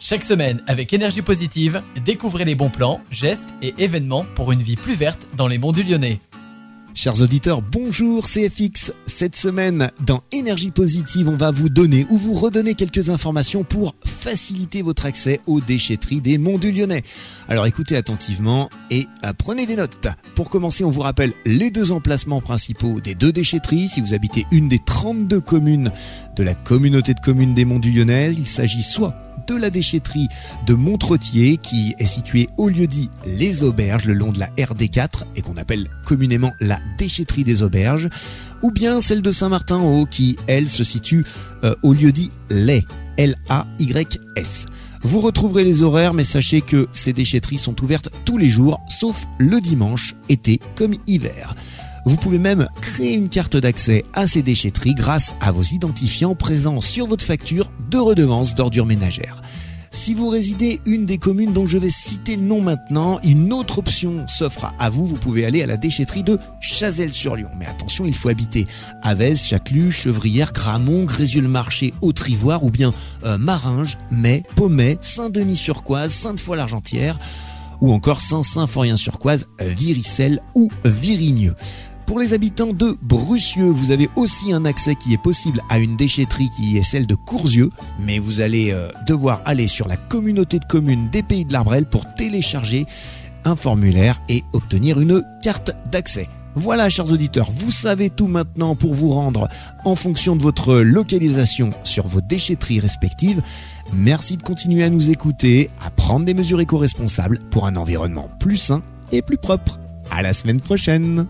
Chaque semaine, avec énergie positive, découvrez les bons plans, gestes et événements pour une vie plus verte dans les monts du Lyonnais. Chers auditeurs, bonjour, c'est FX. Cette semaine, dans Énergie Positive, on va vous donner ou vous redonner quelques informations pour faciliter votre accès aux déchetteries des Monts du Lyonnais. Alors écoutez attentivement et prenez des notes. Pour commencer, on vous rappelle les deux emplacements principaux des deux déchetteries. Si vous habitez une des 32 communes de la communauté de communes des Monts du Lyonnais, il s'agit soit de la déchetterie de Montretier qui est située au lieu dit Les Auberges le long de la RD4 et qu'on appelle communément la déchetterie des Auberges ou bien celle de Saint-Martin-Haut qui elle se situe euh, au lieu dit Les L-A-Y-S. Vous retrouverez les horaires, mais sachez que ces déchetteries sont ouvertes tous les jours, sauf le dimanche, été comme hiver. Vous pouvez même créer une carte d'accès à ces déchetteries grâce à vos identifiants présents sur votre facture de redevance d'ordures ménagères. Si vous résidez une des communes dont je vais citer le nom maintenant, une autre option s'offre à vous. Vous pouvez aller à la déchetterie de Chazelles-sur-Lyon. Mais attention, il faut habiter Avez, Châtelus, Chevrières, Gramont, Grézieux-le-Marché, Autrivoire ou bien euh, Maringe, Mai, Pommet, Saint-Denis-sur-Coise, Sainte-Foy-l'Argentière ou encore Saint-Symphorien-sur-Coise, Viricelle ou Virigneux. Pour les habitants de Brucieux, vous avez aussi un accès qui est possible à une déchetterie qui est celle de Courzieux, mais vous allez euh, devoir aller sur la communauté de communes des Pays de l'Arbrel pour télécharger un formulaire et obtenir une carte d'accès. Voilà, chers auditeurs, vous savez tout maintenant pour vous rendre en fonction de votre localisation sur vos déchetteries respectives. Merci de continuer à nous écouter, à prendre des mesures éco-responsables pour un environnement plus sain et plus propre. À la semaine prochaine!